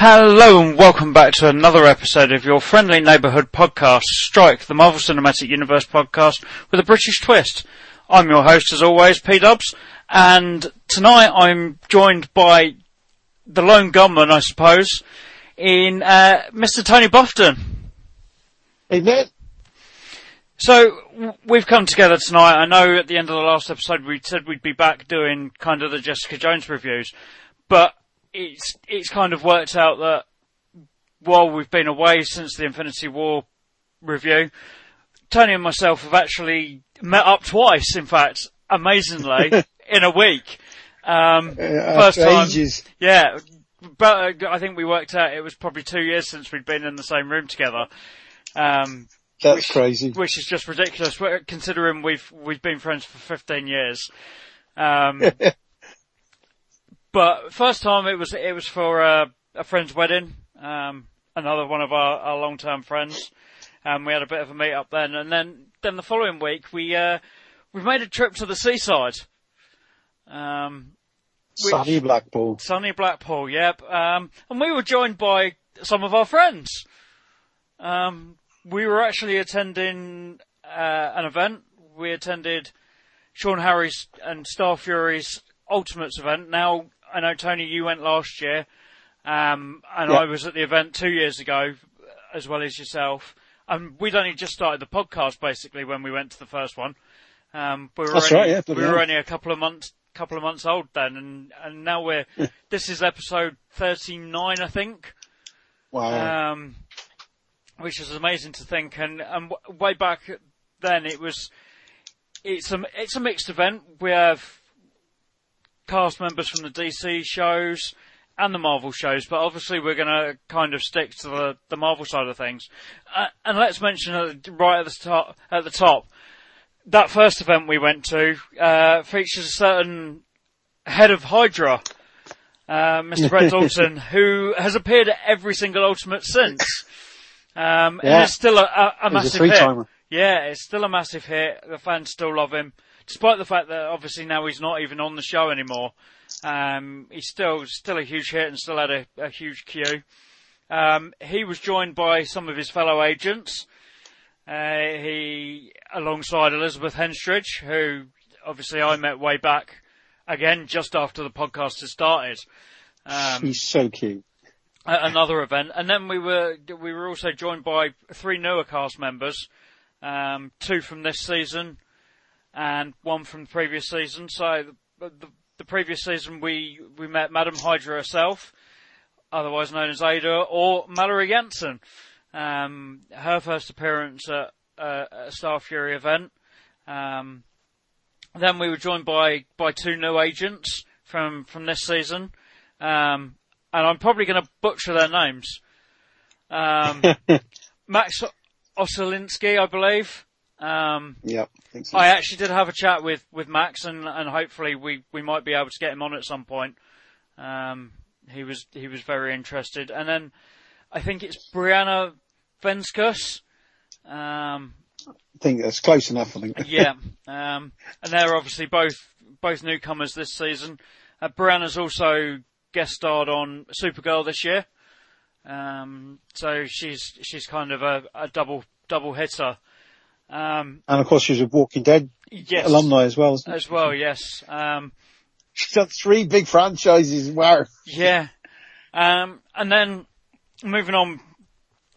Hello and welcome back to another episode of your friendly neighbourhood podcast, Strike, the Marvel Cinematic Universe podcast with a British twist. I'm your host as always, P Dubs, and tonight I'm joined by the lone gunman, I suppose, in uh, Mr. Tony Buffton. Hey, Ned. So we've come together tonight. I know at the end of the last episode we said we'd be back doing kind of the Jessica Jones reviews, but it's it's kind of worked out that while we've been away since the Infinity War review, Tony and myself have actually met up twice. In fact, amazingly, in a week. Um, first time, ages. yeah. But uh, I think we worked out it was probably two years since we'd been in the same room together. Um, That's crazy. which is just ridiculous considering we've we've been friends for 15 years. Um, but first time it was it was for uh, a friend's wedding, um, another one of our, our long term friends. Um, we had a bit of a meet up then, and then then the following week we uh, we made a trip to the seaside. Um, which- Sunny Blackpool. Sunny Blackpool, yep. Um, and we were joined by some of our friends. Um, we were actually attending uh, an event. We attended Sean Harry's and Star Fury's Ultimates event. Now, I know Tony, you went last year, um, and Yeah. I was at the event two years ago, as well as yourself. Um, we'd only just started the podcast basically when we went to the first one. Um, we were That's only, right, yeah, we were only a couple of months, couple of months old then, and and now we're. this is episode thirty nine, I think. Wow. Um, which is amazing to think. And, and w- way back then, it was it's a it's a mixed event. We have cast members from the DC shows and the Marvel shows, but obviously we're going to kind of stick to the the Marvel side of things. Uh, and let's mention right at the top at the top that first event we went to uh, features a certain head of Hydra. Uh, Mr. Brett Dalton, who has appeared at every single Ultimate since. Um, and Yeah. it's still a, a, a He's a massive hit. Yeah, it's still a massive hit. The fans still love him, despite the fact that obviously now he's not even on the show anymore. Um, he's still still a huge hit and still had a, a huge queue. Um, he was joined by some of his fellow agents. Uh, he, alongside Elizabeth Henstridge, who obviously I met way back again just after the podcast had started. Um, He's so cute. at another event, and then we were we were also joined by three newer cast members, um, two from this season, and one from the previous season. So the, the, the previous season we we met Madam Hydra herself, otherwise known as Ada, or Mallory Jansen. Um, her first appearance at uh, a Star Fury event. Um, then we were joined by by two new agents from from this season. Um, and I'm probably going to butcher their names. Um, Max Osolinsky, I believe. Um, Yep. I so. I actually did have a chat with, with Max, and, and hopefully we, we might be able to get him on at some point. Um, he was he was very interested, and then I think it's Briana Venskus. Um, I think that's close enough, I think. yeah, um, and they're obviously both both newcomers this season. Uh, Briana's also guest starred on Supergirl this year, um, so she's she's kind of a, a double double hitter. Um, And of course she's a Walking Dead yes, alumni as well. isn't as well. Yes, um, she? She's got three big franchises. Wow. yeah, um, and then moving on,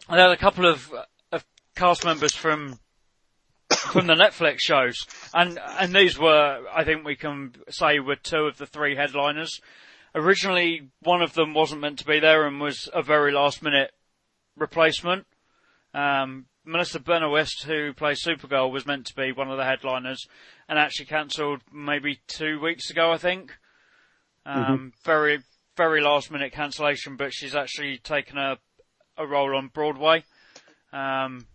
there are a couple of, of cast members from from the Netflix shows, and and these were, I think we can say, were two of the three headliners. Originally, one of them wasn't meant to be there and was a very last minute replacement. Um, Melissa Benoist, who plays Supergirl, was meant to be one of the headliners and actually cancelled maybe two weeks ago, I think. Um, Very, very last minute cancellation, but she's actually taken a, a role on Broadway. Um,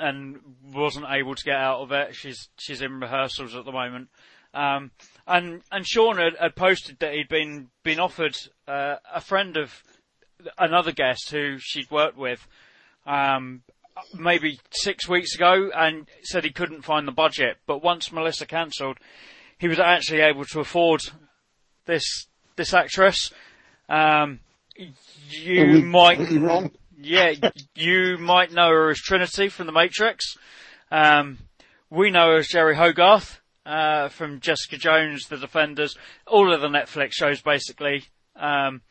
and wasn't able to get out of it. She's she's in rehearsals at the moment. Um, and and Sean had, had posted that he'd been been offered uh, a friend of another guest who she'd worked with, um, maybe six weeks ago, and said he couldn't find the budget. But once Melissa cancelled, he was actually able to afford this this actress. Um, you might, yeah, you might know her as Trinity from The Matrix. Um, we know her as Jeri Hogarth, uh, from Jessica Jones, The Defenders, all of the Netflix shows basically. Um,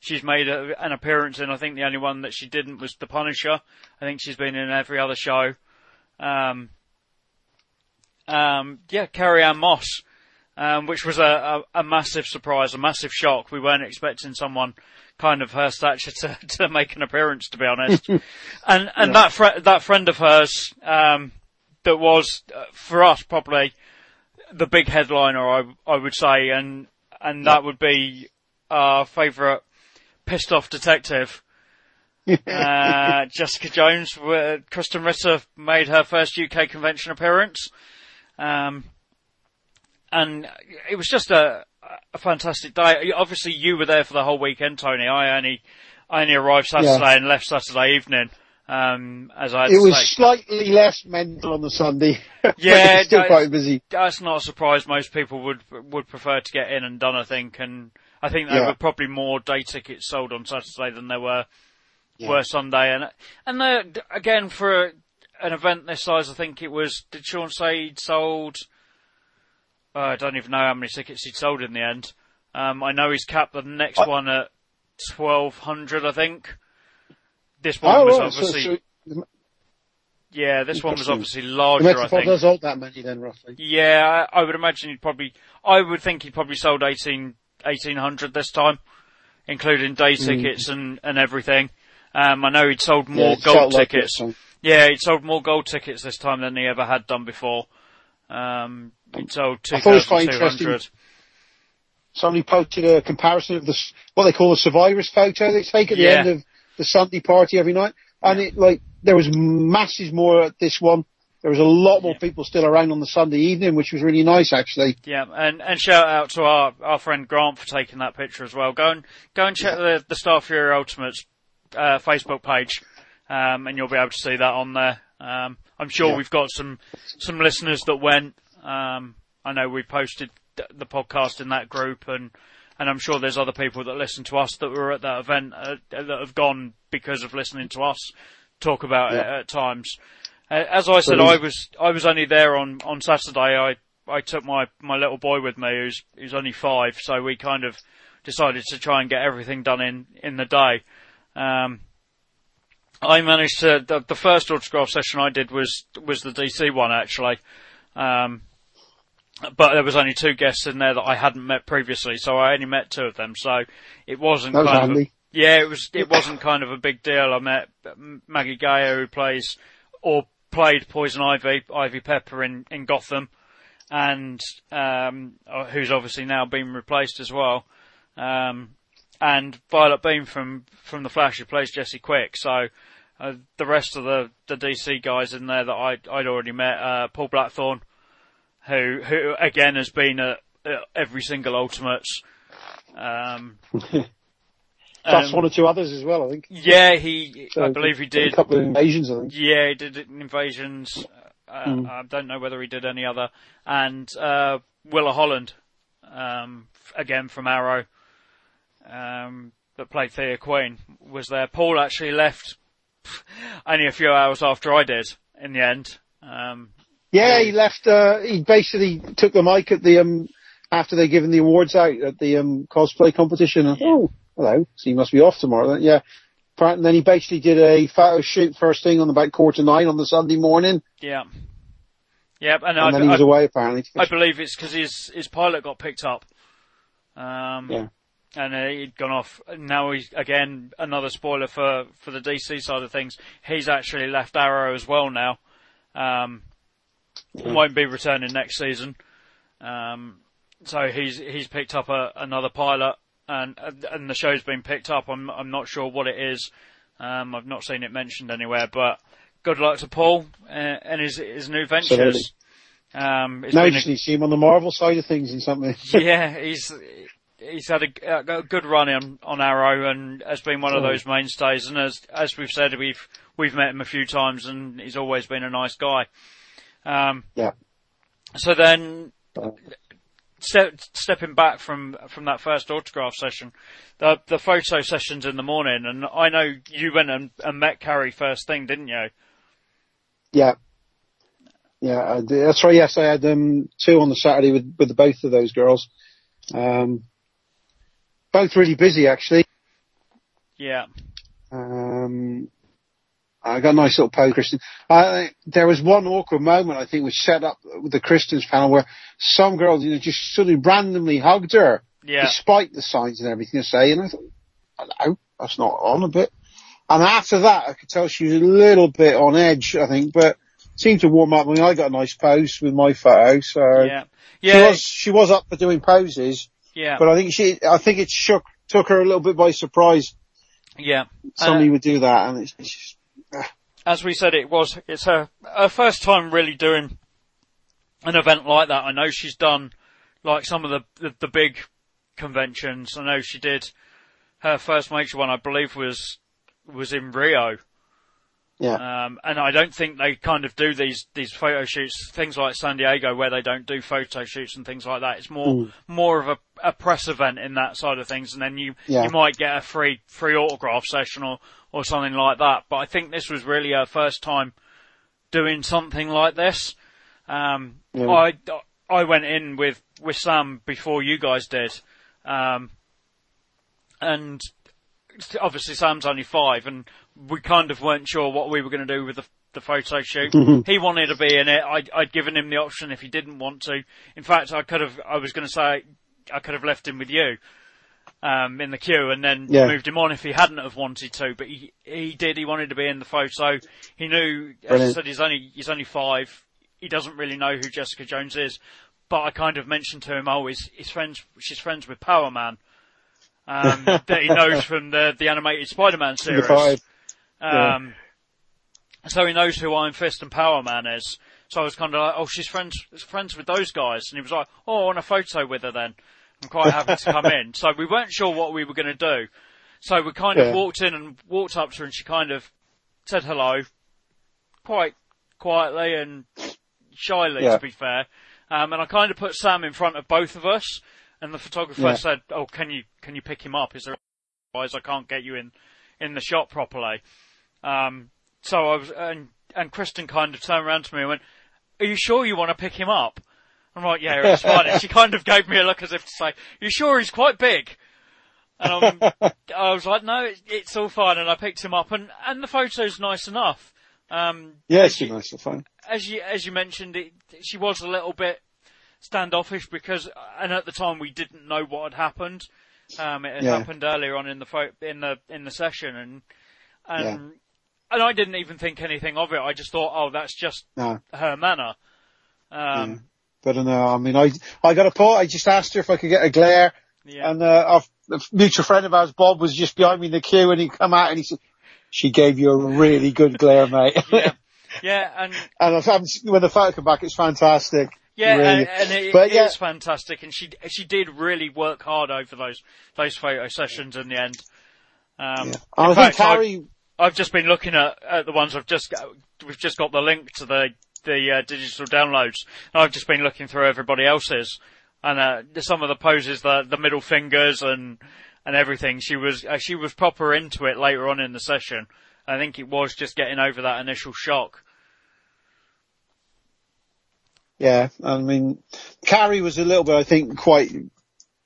she's made a, an appearance in, I think the only one that she didn't was The Punisher. I think she's been in every other show. Um, um, yeah, Carrie-Anne Moss, um, which was a, a, a massive surprise, a massive shock. We weren't expecting someone kind of her stature to, to make an appearance, to be honest. and and Yeah. that fr- that friend of hers, um, that was uh, for us probably the big headliner, I I would say, and and that would be our favourite pissed off detective. uh, Jessica Jones, where Krysten Ritter made her first UK convention appearance. Um, and it was just a, a fantastic day. Obviously you were there for the whole weekend, Tony. I only, I only arrived Saturday Yeah. and left Saturday evening. Um, as I It was say. slightly less mental on the Sunday. Yeah, still quite busy. that's not a surprise. Most people would would prefer to get in and done. I think, and I think there Yeah. were probably more day tickets sold on Saturday than there were Yeah. were Sunday. And and uh, again for a, an event this size, I think it was. Did Sean say he'd sold? Uh, I don't even know how many tickets he'd sold in the end. Um, I know he's capped the next I- one at twelve hundred. I think. This one Oh, was right, obviously so the yeah. This one was obviously the larger. I think. does hold that many then, roughly. Yeah, I, I would imagine he'd probably, I would think he'd probably sold 18, 1800 this time, including day Mm. tickets and, and everything. Um, I know he'd sold more felt gold tickets. so- Yeah, he'd sold more gold tickets this time than he ever had done before. Um, he'd sold I thought it was quite 2,200. Somebody posted a comparison of the what they call a survivors photo they take at the Yeah. end of the Sunday party every night, and it like there was masses more at this one. There was a lot more Yeah. people still around on the Sunday evening, which was really nice actually. Yeah, and, and shout out to our, our friend Grant for taking that picture as well. Go and, go and check the, the Star Fury Ultimates, uh, Facebook page, um, and you'll be able to see that on there. Um, I'm sure Yeah. we've got some, some listeners that went, um, I know we posted the podcast in that group and, and I'm sure there's other people that listen to us that were at that event uh, that have gone because of listening to us talk about it at times. As I said, I was I was only there on on Saturday. I I took my my little boy with me, who's who's only five, so we kind of decided to try and get everything done in in the day. Um, I managed to the, the first autograph session I did was was the DC one actually. Um, but there was only two guests in there that I hadn't met previously, so I only met two of them. So it wasn't That was kind of a, yeah, it was. It wasn't kind of a big deal. I met Maggie Geha, who plays or played Poison Ivy, Ivy Pepper in in Gotham, and um, uh, who's obviously now been replaced as well. Um, and Violett Beane from from the Flash, who plays Jesse Quick. So uh, the rest of the the DC guys in there that I I'd, already met, uh, Paul Blackthorne, who who again has been at, at every single Ultimates. Um, Plus um, one or two others as well, I think. yeah, he. So, I believe he did. A couple of invasions, I think. Yeah, he did invasions. Uh, Mm. I don't know whether he did any other. And uh, Willa Holland, um, again from Arrow, um, that played Thea Queen, was there. Paul actually left only a few hours after I did. In the end, um, Yeah, he left. Uh, he basically took the mic at the um after they given the awards out at the um cosplay competition. And, Oh, hello. So he must be off tomorrow. Then. Yeah. And then he basically did a photo shoot first thing on about quarter nine on the Sunday morning, yeah, yeah, and, and then he was I, away apparently. I believe it's because his his pilot got picked up. Um, Yeah. And uh, he'd gone off. Now he's again another spoiler for for the DC side of things. He's actually left Arrow as well now. Um, won't be returning next season. Um, so he's he's picked up a, another pilot, and and the show's been picked up. I'm I'm not sure what it is. Um, I've not seen it mentioned anywhere, but good luck to Paul uh, and his his new ventures. Um, it's now you a- see him on the Marvel side of things in something. yeah, he's he's had a, a good run on, on Arrow and has been one of those mainstays. And as as we've said, we've we've met him a few times, and he's always been a nice guy. Um, Yeah. So then, Step, stepping back from from that first autograph session, the the photo sessions in the morning, and I know you went and, and met Carrie first thing, didn't you? Yeah. Yeah, I that's right. Yes, I had um, two on the Saturday with with both of those girls. Um, both really busy actually. Yeah. Um, I got a nice little pose, Christian. I, there was one awkward moment I think was set up with the Krysten's panel where some girls, you know, just sort of randomly hugged her, Yeah. despite the signs and everything to say. And I thought, hello, that's not on a bit. And after that, I could tell she was a little bit on edge, I think, but seemed to warm up. I mean, I got a nice pose with my photo, so Yeah. yeah. she was she was up for doing poses, Yeah. but I think she, I think it shook took her a little bit by surprise. Yeah. Somebody Uh, would do that, and it's, it's just, as we said, it was it's her her first time really doing an event like that. I know she's done like some of the the, the big conventions. I know she did her first major one. I believe was was in Rio. Yeah, Um, and I don't think they kind of do these, these photo shoots, things like San Diego where they don't do photo shoots and things like that. It's more, Mm. more of a, a press event in that side of things and then you, Yeah. you might get a free, free autograph session or, or something like that. But I think this was really her first time doing something like this. Um, Yeah. I, I went in with, with Sam before you guys did. Um, and obviously Sam's only five, and we kind of weren't sure what we were going to do with the, the photo shoot. he wanted to be in it. I'd, I'd given him the option if he didn't want to. In fact, I could have. I was going to say I could have left him with you um, in the queue and then Yeah. moved him on if he hadn't have wanted to. But he he did. He wanted to be in the photo. He knew. As I said, he's only he's only five. He doesn't really know who Jessica Jones is. But I kind of mentioned to him, oh, he's, he's friends. She's friends with Power Man. Um, that he knows from the the animated Spider-Man series. Five. Yeah. Um, so he knows who Iron Fist and Power Man is. So I was kind of like, oh, she's friends friends with those guys, and he was like, oh, I want a photo with her then. I'm quite happy to come in. So we weren't sure what we were going to do. So we kind Yeah. of walked in and walked up to her, and she kind of said hello, quite quietly and shyly, Yeah. to be fair. Um, and I kind of put Sam in front of both of us, and the photographer Yeah. said, "Oh, can you can you pick him up? Is there otherwise I can't get you in in the shot properly." Um, so I was, and and Krysten kind of turned around to me and went, "Are you sure you want to pick him up?" I'm like, "Yeah, it's fine." And she kind of gave me a look as if to say, "You sure he's quite big?" And I'm, I was like, "No, it, it's all fine." And I picked him up, and and the photo's nice enough. Um, Yeah, you- nice and fine. as you as you mentioned, it, she was a little bit standoffish because, and at the time we didn't know what had happened. Um, it had Yeah. happened earlier on in the pho- in the in the session, and and Yeah. And I didn't even think anything of it. I just thought, oh, that's just No. her manner. Um, But uh, no, I mean, I I got a call. I just asked her if I could get a glare, yeah, and uh, our a mutual friend of ours, Bob, was just behind me in the queue, and he come out and he said, "She gave you a really good glare, mate." yeah, yeah, and and I've, when the photo came back, it's fantastic. Yeah, Really. and, and it, But it yeah. is fantastic, and she she did really work hard over those those photo sessions in the end. Um, Yeah. I think fact, I- Carrie. I've just been looking at, at the ones I've just we've just got the link to the the uh, digital downloads. And I've just been looking through everybody else's and uh, some of the poses, the the middle fingers and and everything. She was uh, she was proper into it later on in the session. I think it was just getting over that initial shock. Yeah, I mean, Carrie was a little bit, I think, quite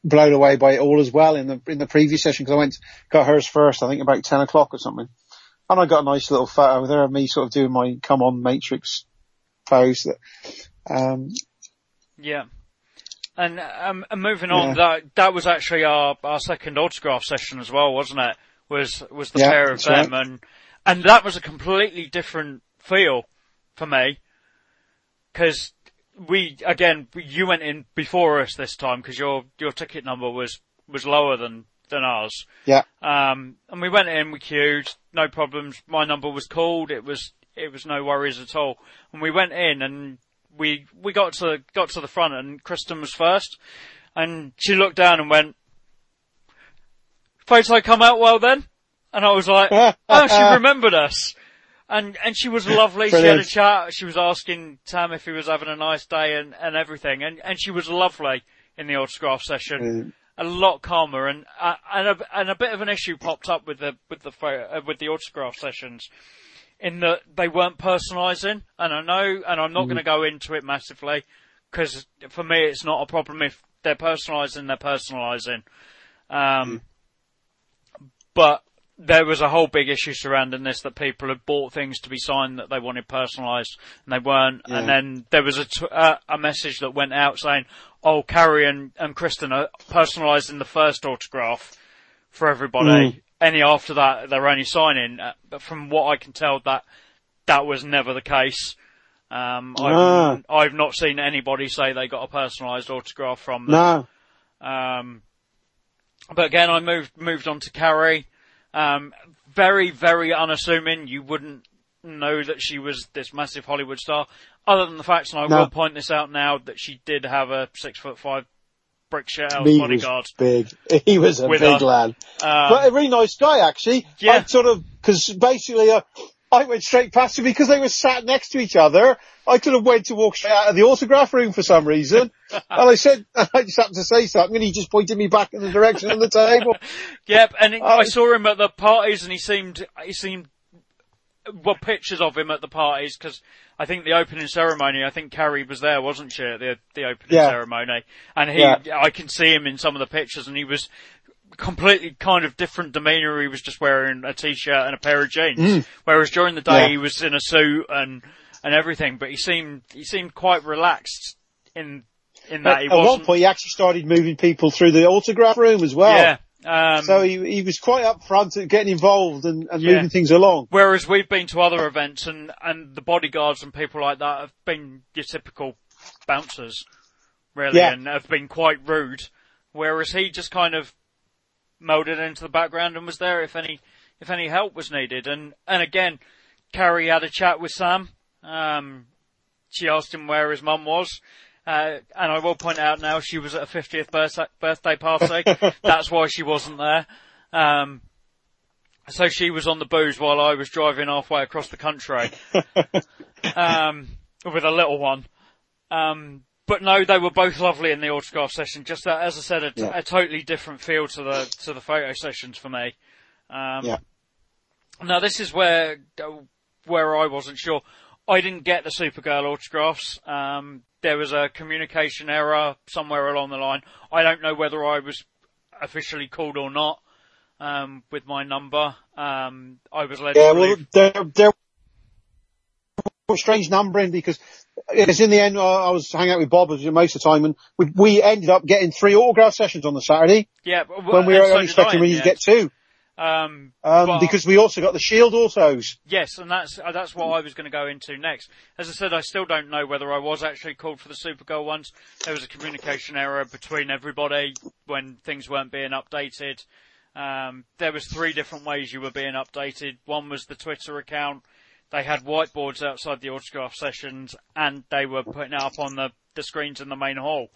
blown away by it all as well in the in the previous session because I went got hers first. I think about ten o'clock or something, and I got a nice little photo her of me sort of doing my come on Matrix pose. That, um, Yeah. And, um, and moving on, Yeah. that that was actually our our second autograph session as well, wasn't it? Was was the Yeah, pair of them, and and that was a completely different feel for me because we again you went in before us this time because your your ticket number was was lower than than ours. yeah, Um, and we went in, we queued, no problems. My number was called. It was it was no worries at all. And we went in and we we got to got to the front and Krysten was first, and she looked down and went, "Photo come out well then." And I was like, "Oh, she remembered us." And and she was lovely. She had a chat. She was asking Tam if he was having a nice day and and everything. And and she was lovely. in the autograph session. A lot calmer, and uh, and a, and a bit of an issue popped up with the with the photo, uh, with the autograph sessions, in that they weren't personalising. And I know, and I'm not going to go into it massively, because for me it's not a problem if they're personalising, they're personalising. Um, but there was a whole big issue surrounding this that people had bought things to be signed that they wanted personalised and they weren't. Yeah. And then there was a, t- uh, a message that went out saying, "Oh, Carrie and, and Krysten are personalising the first autograph for everybody. Mm. Any after that, they're only signing." Uh, but from what I can tell, that that was never the case. Um. I've, I've not seen anybody say they got a personalised autograph from them. No. Um, but again, I moved moved on to Carrie. Um, very very unassuming. You wouldn't know that she was this massive Hollywood star, other than the fact, and I No. will point this out now, that she did have a six foot five brick shit house He bodyguard. was big. He was a big a- lad. Um, but a really nice guy, actually. Yeah. I sort of, cause basically, uh, I went straight past him because they were sat next to each other. I could have went to walk straight out of the autograph room for some reason. and I said, I just happened to say something and he just pointed me back in the direction of the table. Yep, and it, Oh. I saw him at the parties, and he seemed he seemed well pictures of him at the parties because I think the opening ceremony. I think Carrie was there, wasn't she, at the the opening Yeah. ceremony? And he, Yeah. I can see him in some of the pictures, and he was completely kind of different demeanour. He was just wearing a t-shirt and a pair of jeans, whereas during the day Mm. Yeah. he was in a suit and and everything. But he seemed he seemed quite relaxed in in that he At one point he actually started moving people through the autograph room as well. yeah. Um, So he, he was quite upfront at getting involved and, and Yeah. moving things along. Whereas we've been to other events and, and the bodyguards and people like that have been your typical bouncers, really, Yeah. and have been quite rude. Whereas he just kind of melded into the background and was there if any, if any help was needed. And, and again, Carrie had a chat with Sam. Um, she asked him where his mum was. Uh, and I will point out now she was at a 50th birthday, birthday party. That's why she wasn't there. Um, so she was on the booze while I was driving halfway across the country, um, with a little one. Um, but no, they were both lovely in the autograph session. Just that, as I said, a, Yeah. a totally different feel to the to the photo sessions for me. Um, Yeah. Now this is where where I wasn't sure. I didn't get the Supergirl autographs. Um, there was a communication error somewhere along the line. I don't know whether I was officially called or not um, with my number. Um, I was led Yeah, to well, there, there was strange numbering because it's in the end, I was hanging out with Bob most of the time and we, we ended up getting three autograph sessions on the Saturday yeah, but- when we were so only expecting in to get two. Um, Um, but- because we also got the Shield autos. Yes, and that's uh, that's what I was going to go into next. As I said, I still don't know whether I was actually called for the Supergirl ones. There was a communication error between everybody when things weren't being updated. Um, there was three different ways you were being updated. One was the Twitter account. They had whiteboards outside the autograph sessions, and they were putting it up on the, the screens in the main hall.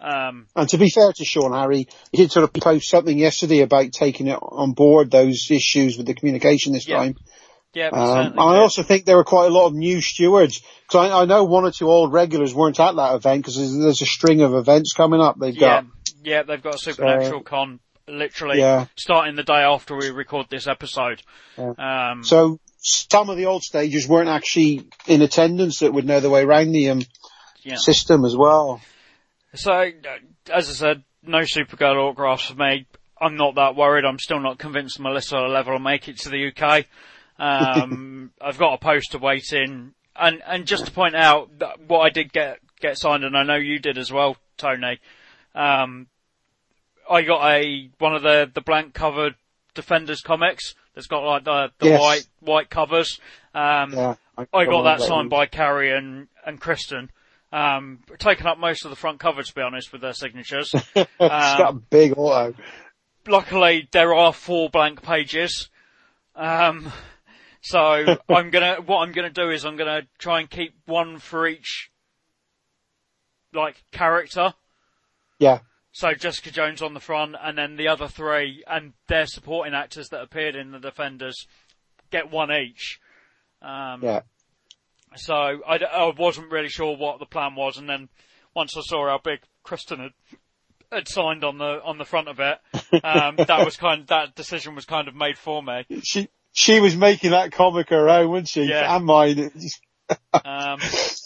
Um, And to be fair to Sean Harry, he did sort of post something yesterday about taking it on board those issues with the communication this Yeah. time. yeah, Um, I also think there were quite a lot of new stewards. Because I, I know one or two old regulars weren't at that event because there's, there's a string of events coming up they've yeah, got. yeah, they've got a supernatural con literally Yeah. starting the day after we record this episode. Yeah. Um, So some of the old stagers weren't actually in attendance that would know the way around the um, system as well. So, as I said, no Supergirl autographs for me. I'm not that worried. I'm still not convinced Melissa will ever make it to the UK. Um, I've got a poster waiting, and and just to point out that what I did get get signed, and I know you did as well, Tony. Um, I got a one of the the blank covered Defenders comics that's got like the the Yes. white white covers. Um, Yeah, I got that signed by Carrie and, and Krysten. Um, taking up most of the front cover, to be honest, with their signatures. it's got a big auto. Luckily, there are four blank pages. Um, so I'm gonna, what I'm gonna do is I'm gonna try and keep one for each, like, character. Yeah, So Jessica Jones on the front, and then the other three and their supporting actors that appeared in the Defenders get one each. Um, yeah. So I wasn't really sure what the plan was, and then once I saw how big Krysten had had signed on the on the front of it. Um, that was kind. that decision was kind of made for me. She she was making that comic her own, wasn't she? Yeah. And mine. Um,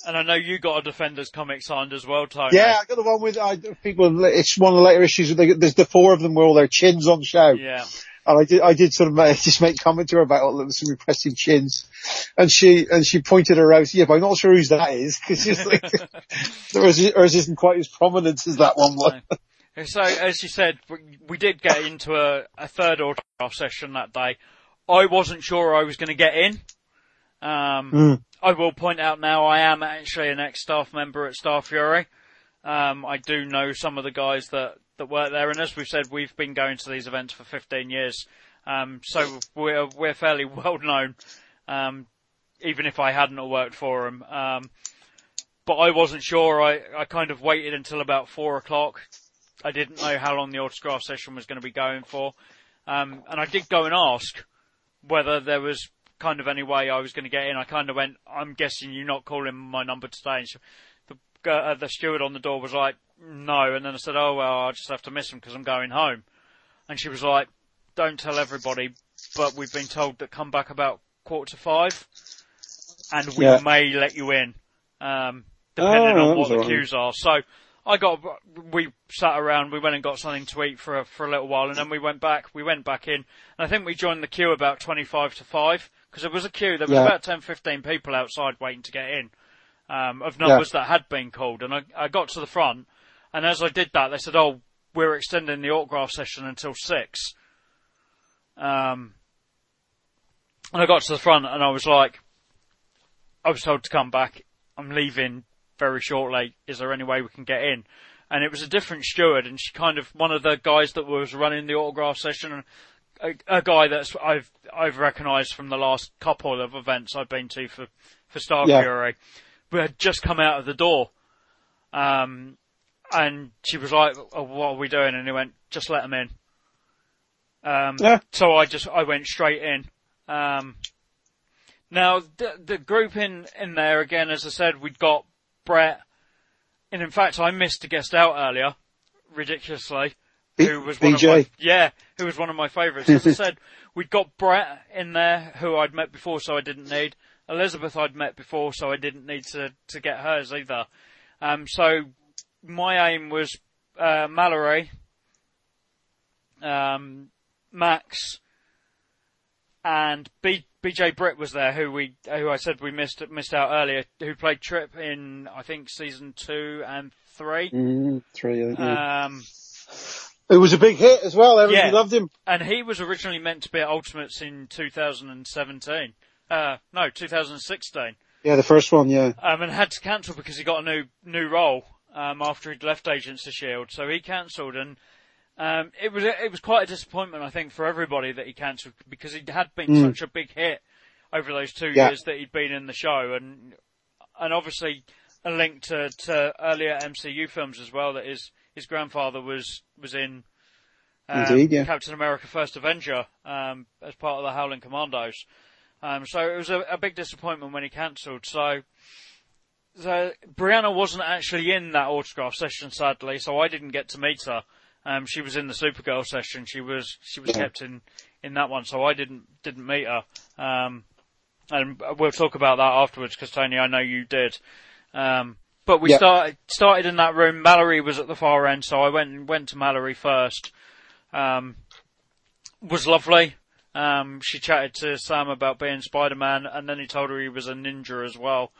and I know you got a Defenders comic signed as well, Tony. Yeah, I got the one with I people. It's one of the later issues. They, there's the four of them with all their chins on show. Yeah. And I did, I did sort of make, just make comment to her about all some impressive chins. And she, and she pointed her out, yeah, but I'm not sure whose that is, cause she's like, hers, hers isn't quite as prominent as that one was. So, as you said, we- we did get into a, a third autograph session that day. I wasn't sure I was going to get in. Um, Mm. I will point out now I am actually an ex-staff member at Star Fury. Um, I do know some of the guys that, that work there, and as we've said, we've been going to these events for 15 years. Um, so we're, we're fairly well known, um, even if I hadn't worked for them. Um, but I wasn't sure. I, I kind of waited until about four o'clock. I didn't know how long the autograph session was going to be going for. Um, and I did go and ask whether there was kind of any way I was going to get in. I kind of went, I'm guessing you're not calling my number today. And she, uh, the steward on the door was like, no. And then I said, oh, well, I'll just have to miss him because I'm going home. And she was like, don't tell everybody, but we've been told that come back about quarter to five and we Yeah. may let you in, um, depending Oh, on what the queues are. So I got, we sat around, we went and got something to eat for a, for a little while and then we went back, we went back in and I think we joined the queue about 25 to 5 because there was a queue, there was Yeah. about 10, 15 people outside waiting to get in, um, of numbers that had been called and I, I got to the front and as I did that they said, oh, we're extending the autograph session until 6. Um, and I got to the front and I was like, I was told to come back. I'm leaving very shortly. Is there any way we can get in? And it was a different steward, and she kind of one of the guys that was running the autograph session, and a, a guy that's I've I've recognised from the last couple of events I've been to for for Star Yeah. Fury, had just come out of the door. Um, and she was like, oh, "What are we doing?" And he went, "Just let them in." Um, Yeah. so I just I went straight in. Um, now the the group in in there again, as I said, we'd got Brett, and in fact I missed a guest out earlier, ridiculously, who was one BJ. of my yeah, who was one of my favourites. As I said, we'd got Brett in there, who I'd met before, so I didn't need. Elizabeth I'd met before, so I didn't need to to get hers either. Um, so my aim was uh, Mallory, um, Max, and B, BJ Britt was there, who we, who I said we missed missed out earlier, who played Trip in I think season two and three. Mm, three, I. Um, It was a big hit as well. Everybody Yeah. loved him. and he was originally meant to be at Ultimates in 2017. Uh, no, 2016. Yeah, the first one, yeah. Um, and had to cancel because he got a new new role um, after he'd left Agents of Shield. So he cancelled, and um, it was it was quite a disappointment, I think, for everybody that he cancelled because he had been such a big hit over those two Yeah. years that he'd been in the show, and and obviously a link to, to earlier MCU films as well. That his his grandfather was was in. Um, Indeed, yeah. Captain America: First Avenger um, as part of the Howling Commandos. Um, so it was a, a big disappointment when he cancelled. So, so Briana wasn't actually in that autograph session, sadly. So I didn't get to meet her. Um, she was in the Supergirl session. She was she was kept in in that one. So I didn't didn't meet her. Um, and we'll talk about that afterwards because Tony, I know you did. Um, but we started started in that room. Mallory was at the far end, so I went went to Mallory first. Um, was lovely. Um, she chatted to Sam about being Spider-Man, and then he told her he was a ninja as well.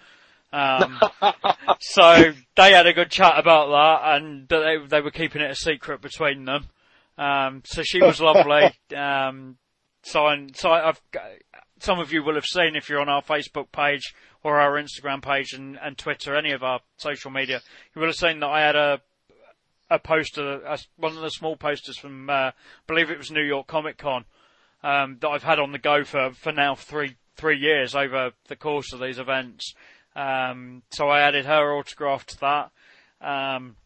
Um, so they had a good chat about that, and they they were keeping it a secret between them. Um, so she was lovely. Um, so, and, so I've, some of you will have seen if you're on our Facebook page or our Instagram page and, and Twitter, any of our social media, you will have seen that I had a a poster, a, one of the small posters from, uh, I believe it was New York Comic Con, um, that I've had on the go for, for now three, three years over the course of these events. Um, so I added her autograph to that. Um,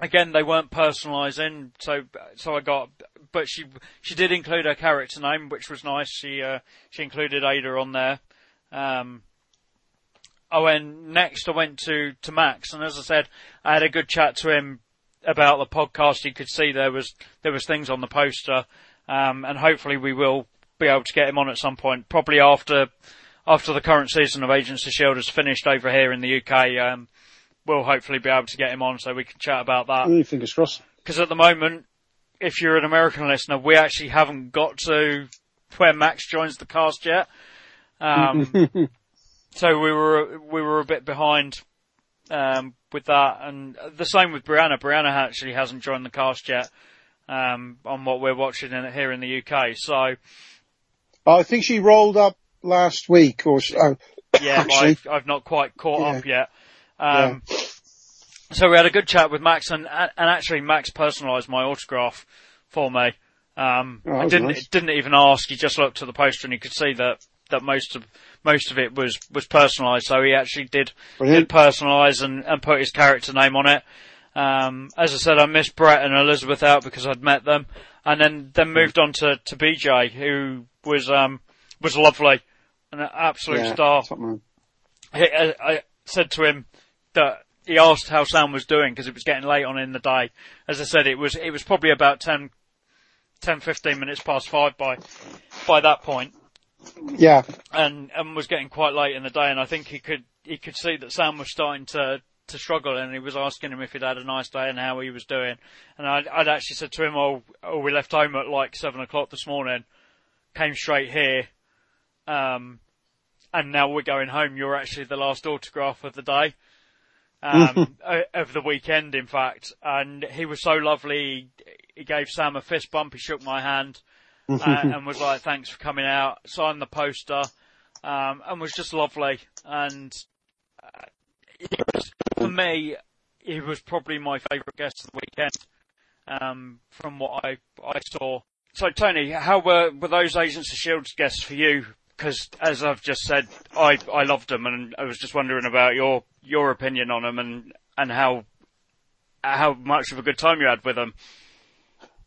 again, they weren't personalising, so, so I got, but she, she did include her character name, which was nice. She, uh, she included Ada on there. Um, I went next. I went to to Max, and as I said, I had a good chat to him about the podcast, you could see there was there was things on the poster, um, and hopefully we will be able to get him on at some point, probably after after the current season of Agents of Shield has finished over here in the UK. Um, we'll hopefully be able to get him on so we can chat about that. Fingers crossed. Because at the moment, if you're an American listener, we actually haven't got to where Max joins the cast yet. Um, so we were we were a bit behind um, with that, and the same with Briana. Briana actually hasn't joined the cast yet um, on what we're watching in, here in the UK. So I think she rolled up last week, or uh, yeah, I've, I've, not quite caught yeah. up yet. Um, yeah. So we had a good chat with Max, and and actually Max personalised my autograph for me. Um, oh, I didn't nice. didn't even ask. He just looked at the poster and he could see that that most of most of it was was personalised. So he actually did Brilliant. did personalise and, and put his character name on it. Um, as I said, I missed Brett and Elizabeth out because I'd met them, and then then moved on to to BJ, who was um was lovely, an absolute yeah, star. I, I said to him that he asked how Sam was doing because it was getting late on in the day. As I said, it was it was probably about 10, 10 15 minutes past five by by that point. Yeah. And and was getting quite late in the day, and I think he could he could see that Sam was starting to to struggle, and he was asking him if he'd had a nice day and how he was doing. And I'd, I'd actually said to him, "Oh, oh, we left home at like seven o'clock this morning, came straight here, um, and now we're going home. You're actually the last autograph of the day." um, of the weekend, in fact. And he was so lovely. He gave Sam a fist bump. He shook my hand uh, and was like, "Thanks for coming out." Signed the poster, um, and was just lovely. And uh, was, for me, he was probably my favourite guest of the weekend. Um, from what I I saw. So Tony, how were were those Agents of Shields guests for you? Because as I've just said, I I loved them, and I was just wondering about your your opinion on them and and how how much of a good time you had with them.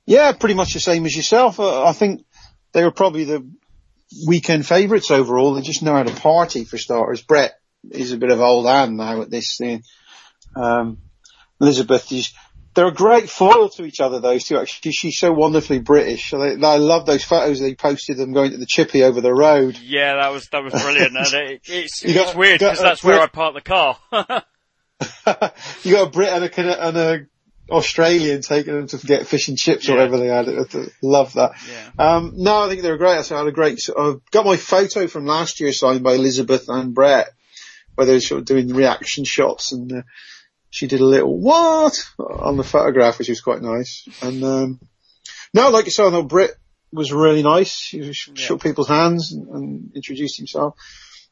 Yeah, pretty much the same as yourself. Uh, I think they were probably the weekend favourites overall. They just know how to party for starters. Brett is a bit of old hand now at this thing. Um, Elizabeth is, they're a great foil to each other, those two actually. She's so wonderfully British. I, I love those photos they posted them going to the chippy over the road. Yeah, that was, that was brilliant. and it, it's, got, weird because that's where I park the car. you got a Brit and a, and a Australian taking them to get fish and chips yeah. or whatever they had. I love that. Yeah. Um, no, I think they were great. I had a great, I got my photo from last year signed by Elizabeth and Brett, where they were sort of doing reaction shots and, uh, she did a little what on the photograph, which was quite nice. And, um, no, like you saw, no, Brit was really nice. He shook people's hands and, and introduced himself.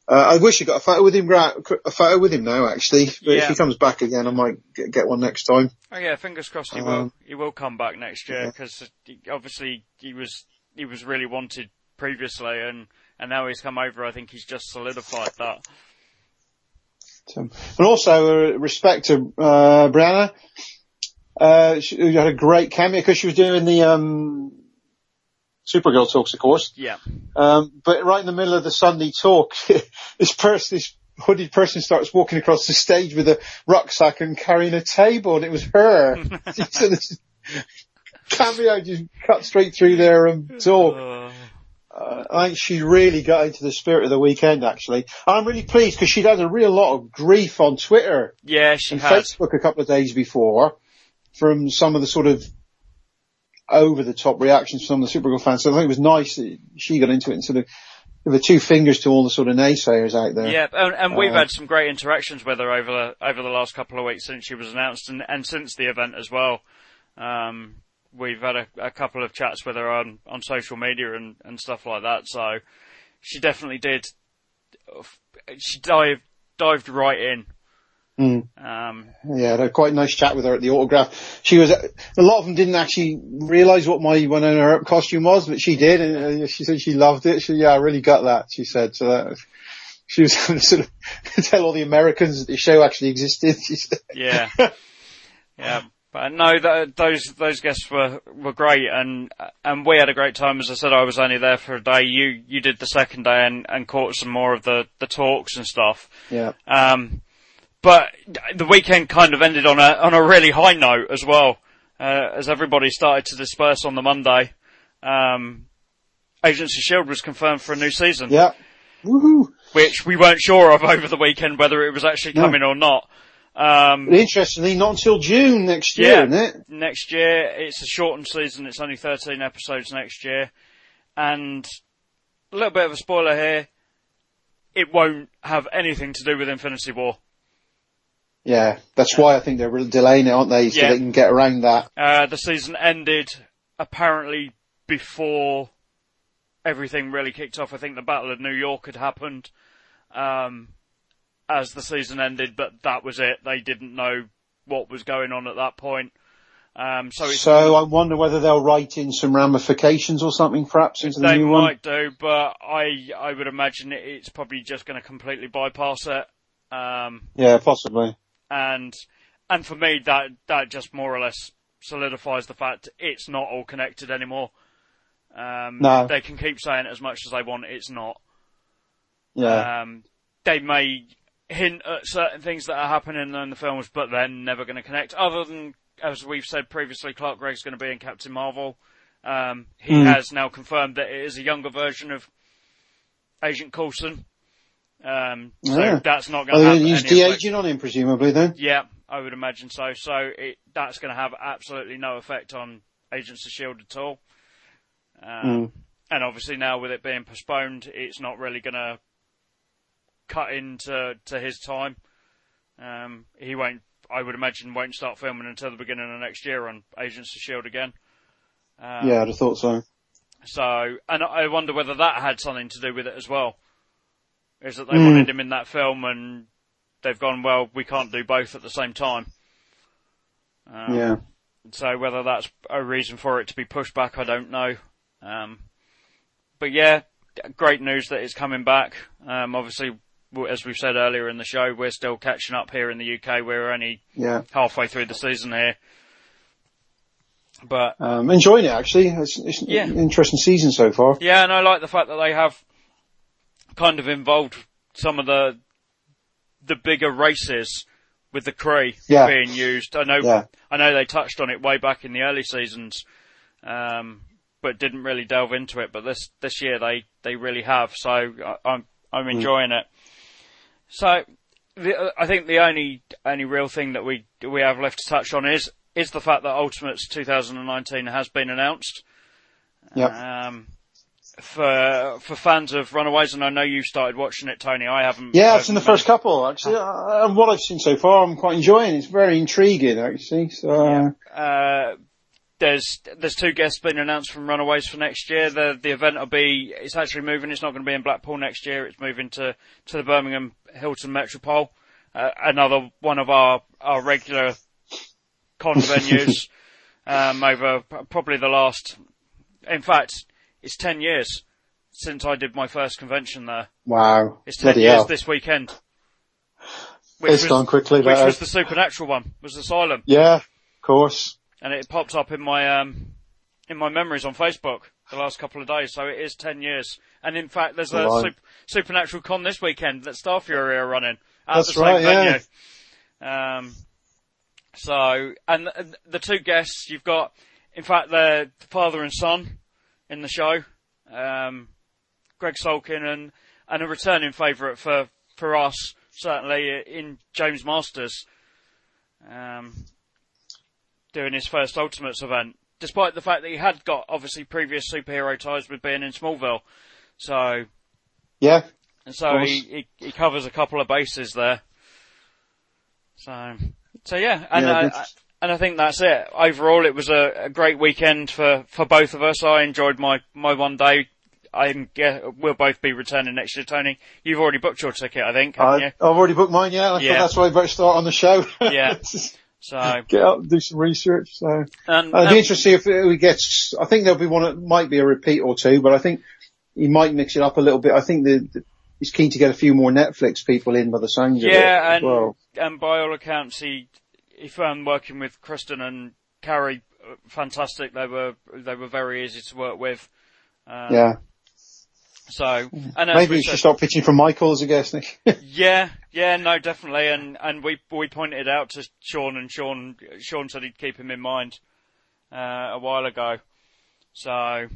Uh, I wish I got a photo with him, a photo with him now actually. But yeah. if he comes back again, I might get, get one next time. Oh yeah, fingers crossed he um, will. He will come back next year because yeah. obviously he was he was really wanted previously, and and now he's come over. I think he's just solidified that. And also, uh, respect to uh, Briana. Uh, she had a great cameo because she was doing the um, Supergirl talks, of course. Yeah. Um, but right in the middle of the Sunday talk, this person, this hooded person starts walking across the stage with a rucksack and carrying a table, and it was her. so this cameo just cut straight through there and talk. Uh. I think she really got into the spirit of the weekend, actually. I'm really pleased because she'd had a real lot of grief on Twitter. Yeah, she and has. Facebook a couple of days before from some of the sort of over the top reactions from the Supergirl fans. So I think it was nice that she got into it and sort of give the two fingers to all the sort of naysayers out there. Yeah, and, and we've uh, had some great interactions with her over the over the last couple of weeks since she was announced, and, and since the event as well. Um, we've had a, a, couple of chats with her on, on social media and, and stuff like that. So she definitely did. She dived dived right in Mm. Um, yeah, had a quite nice chat with her at the autograph. She was, a lot of them didn't actually realise what my one Wynonna Earp costume was, but she did, and uh, she said she loved it. She, yeah, I really got that. She said so. That, she was sort of tell all the Americans that the show actually existed. She said. Yeah, yeah. But no, th- those those guests were were great, and and we had a great time. As I said, I was only there for a day. You you did the second day and, and caught some more of the the talks and stuff. Yeah. Um, but the weekend kind of ended on a on a really high note as well, uh, as everybody started to disperse on the Monday. Um, Agents of Shield was confirmed for a new season. Yeah. Woohoo! Which we weren't sure of over the weekend whether it was actually No. coming or not. Um, interestingly, not until June next year, Yeah. isn't it? next year. It's a shortened season. It's only 13 episodes next year. And a little bit of a spoiler here. It won't have anything to do with Infinity War. Yeah, that's why I think they're really delaying it, aren't they? So Yeah. they can get around that. Uh, the season ended apparently before everything really kicked off. I think the Battle of New York had happened, um, as the season ended, but that was it. They didn't know what was going on at that point. Um, so it's So I wonder whether they'll write in some ramifications or something, perhaps, into the new They new might do, but I I would imagine it's probably just going to completely bypass it. Um. Yeah, possibly. and and for me, that that just more or less solidifies the fact it's not all connected anymore. Um, No. They can keep saying it as much as they want. It's not. Yeah. Um, they may hint at certain things that are happening in the films, but they're never going to connect. Other than, as we've said previously, Clark Gregg's going to be in Captain Marvel. Um, he Hmm. has now confirmed that it is a younger version of Agent Coulson. Um, so Yeah. that's not going to to use de-aging on him, presumably, then? Yeah, I would imagine so. So it, that's going to have absolutely no effect on Agents of Shield at all. Um, Mm. And obviously now with it being postponed, it's not really going to cut into to his time. Um, he won't, I would imagine, won't start filming until the beginning of next year on Agents of Shield again. Um, yeah, I'd have thought so. So, and I wonder whether that had something to do with it as well. Is that they Mm. wanted him in that film and they've gone, well, we can't do both at the same time. Um, yeah. So whether that's a reason for it to be pushed back, I don't know. Um, but yeah, great news that it's coming back. Um, obviously, as we've said earlier in the show, we're still catching up here in the UK. We're only Yeah. halfway through the season here. But Um, enjoying it, actually. It's, it's Yeah. an interesting season so far. Yeah, and I like the fact that they have kind of involved some of the the bigger races with the Kree Yeah. being used. I know, Yeah. I know they touched on it way back in the early seasons, um, but didn't really delve into it. But this this year they they really have. So I, I'm I'm Mm. enjoying it. So the, I think the only only real thing that we we have left to touch on is is the fact that Ultimates 2019 has been announced. Yep. Um, for for fans of Runaways, and I know you've started watching it, Tony. I haven't. Yeah, I've seen the first couple, actually. Uh, and what I've seen so far, I'm quite enjoying. It's very intriguing, actually. So, uh, Uh, there's there's two guests being announced from Runaways for next year. The the event will be it's actually moving. It's not going to be in Blackpool next year. It's moving to to the Birmingham Hilton Metropole. Uh, another one of our our regular con venues. um, over probably the last. In fact, it's ten years since I did my first convention there. wow. It's ten Bloody years hell. this weekend. Which It's was, gone quickly, which that was the supernatural one, was Asylum, Yeah, of course. And it popped up in my um in my memories on Facebook the last couple of days. So it is ten years, and in fact, there's a Right. sup- supernatural con this weekend that Starfury are running at That's the same right, yeah. Um, so and the, the two guests you've got, in fact, they're father and son in the show. Um, Gregg Sulkin and and a returning favourite for for us certainly in James Marsters, um, doing his first Ultimates event, despite the fact that he had got obviously previous superhero ties with being in Smallville. So Yeah. and so he, he he covers a couple of bases there. So so yeah, and Yeah, I. I- and I think that's it. Overall, it was a, a great weekend for, for both of us. I enjoyed my, my one day. I'm ge- we'll both be returning next year, Tony. You've already booked your ticket, I think, haven't I, you? I've already booked mine, yeah. I Yeah. that's why I better start on the show. Yeah. So Get up, do some research. So, and, uh, it'd um, be interesting if we get, I think there'll be one, that might be a repeat or two, but I think he might mix it up a little bit. I think the, the he's keen to get a few more Netflix people in by the sounds of it yeah, and well. and by all accounts, he he found working with Krysten and Carrie uh, fantastic. They were they were very easy to work with. Um, Yeah. So, and maybe you should start pitching for Michael as a guest, Nick. yeah, yeah, no, definitely. And and we we pointed out to Sean, and Sean Sean said he'd keep him in mind uh, a while ago. So,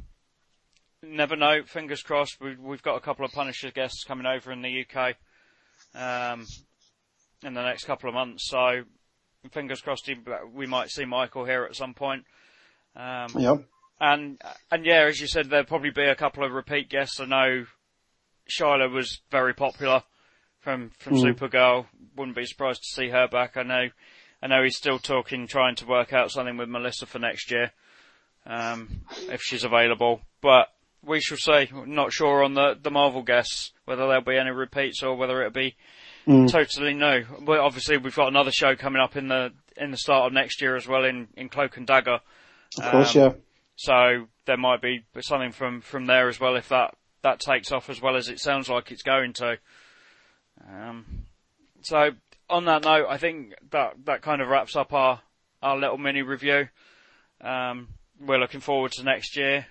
never know. Fingers crossed. We, we've got a couple of Punisher guests coming over in the UK um, in the next couple of months. So, fingers crossed, we might see Michael here at some point. Um, yep. And and yeah, as you said, there'll probably be a couple of repeat guests. I know Chyler was very popular from from mm. Supergirl. Wouldn't be surprised to see her back. I know, I know he's still talking, trying to work out something with Melissa for next year, um, if she's available. But we shall see. Not sure on the the Marvel guests whether there'll be any repeats or whether it'll be mm. totally new. But obviously, we've got another show coming up in the in the start of next year as well in in Cloak and Dagger. Of course, um, yeah. So there might be something from from there as well if that that takes off as well as it sounds like it's going to. Um, so on that note, I think that that kind of wraps up our our little mini review. Um, we're looking forward to next year.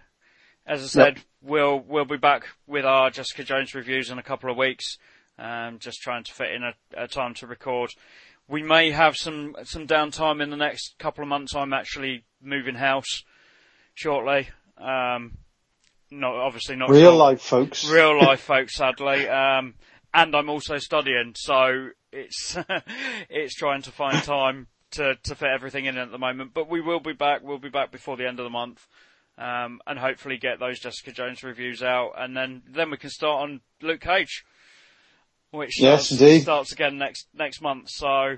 As I said, yep. we'll we'll be back with our Jessica Jones reviews in a couple of weeks. Um, just trying to fit in a, a, time to record. We may have some some downtime in the next couple of months. I'm actually moving house shortly. Um, not obviously not real life folks. Real life folks, sadly. Um, and I'm also studying, so it's it's trying to find time to to fit everything in at the moment. But we will be back. We'll be back before the end of the month. Um, and hopefully get those Jessica Jones reviews out, and then then we can start on Luke Cage, which yes, starts, indeed. starts again next next month. So,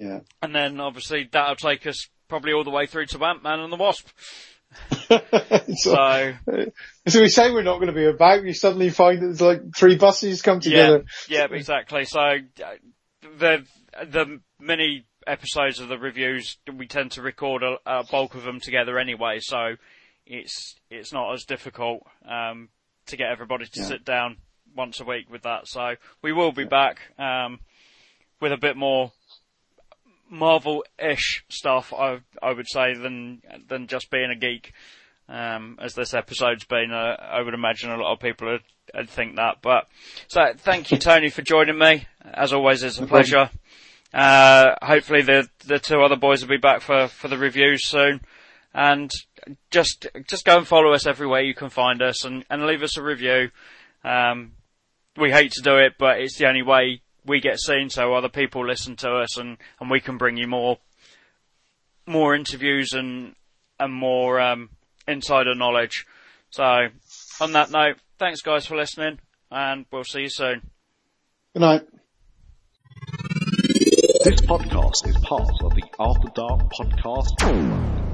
yeah, and then obviously that'll take us probably all the way through to Ant Man and the Wasp. so, so we say we're not going to be about, you suddenly find that there's like three buses come together. Yeah, yeah exactly. So the the many episodes of the reviews we tend to record a, a bulk of them together anyway, so it's it's not as difficult um, to get everybody to yeah. sit down once a week with that. So we will be back um, with a bit more Marvel-ish stuff, I I would say, than than just being a geek. Um, as this episode's been, uh, I would imagine a lot of people would, would, think that. But so, thank you, Tony, for joining me. As always, it's a pleasure. Uh, hopefully, the the two other boys will be back for for the reviews soon. And just just go and follow us everywhere you can find us, and and leave us a review. Um, we hate to do it, but it's the only way we get seen so other people listen to us and, and we can bring you more more interviews and and more um, insider knowledge. So on that note, thanks guys for listening and we'll see you soon. Good night. This podcast is part of the After Dark Podcast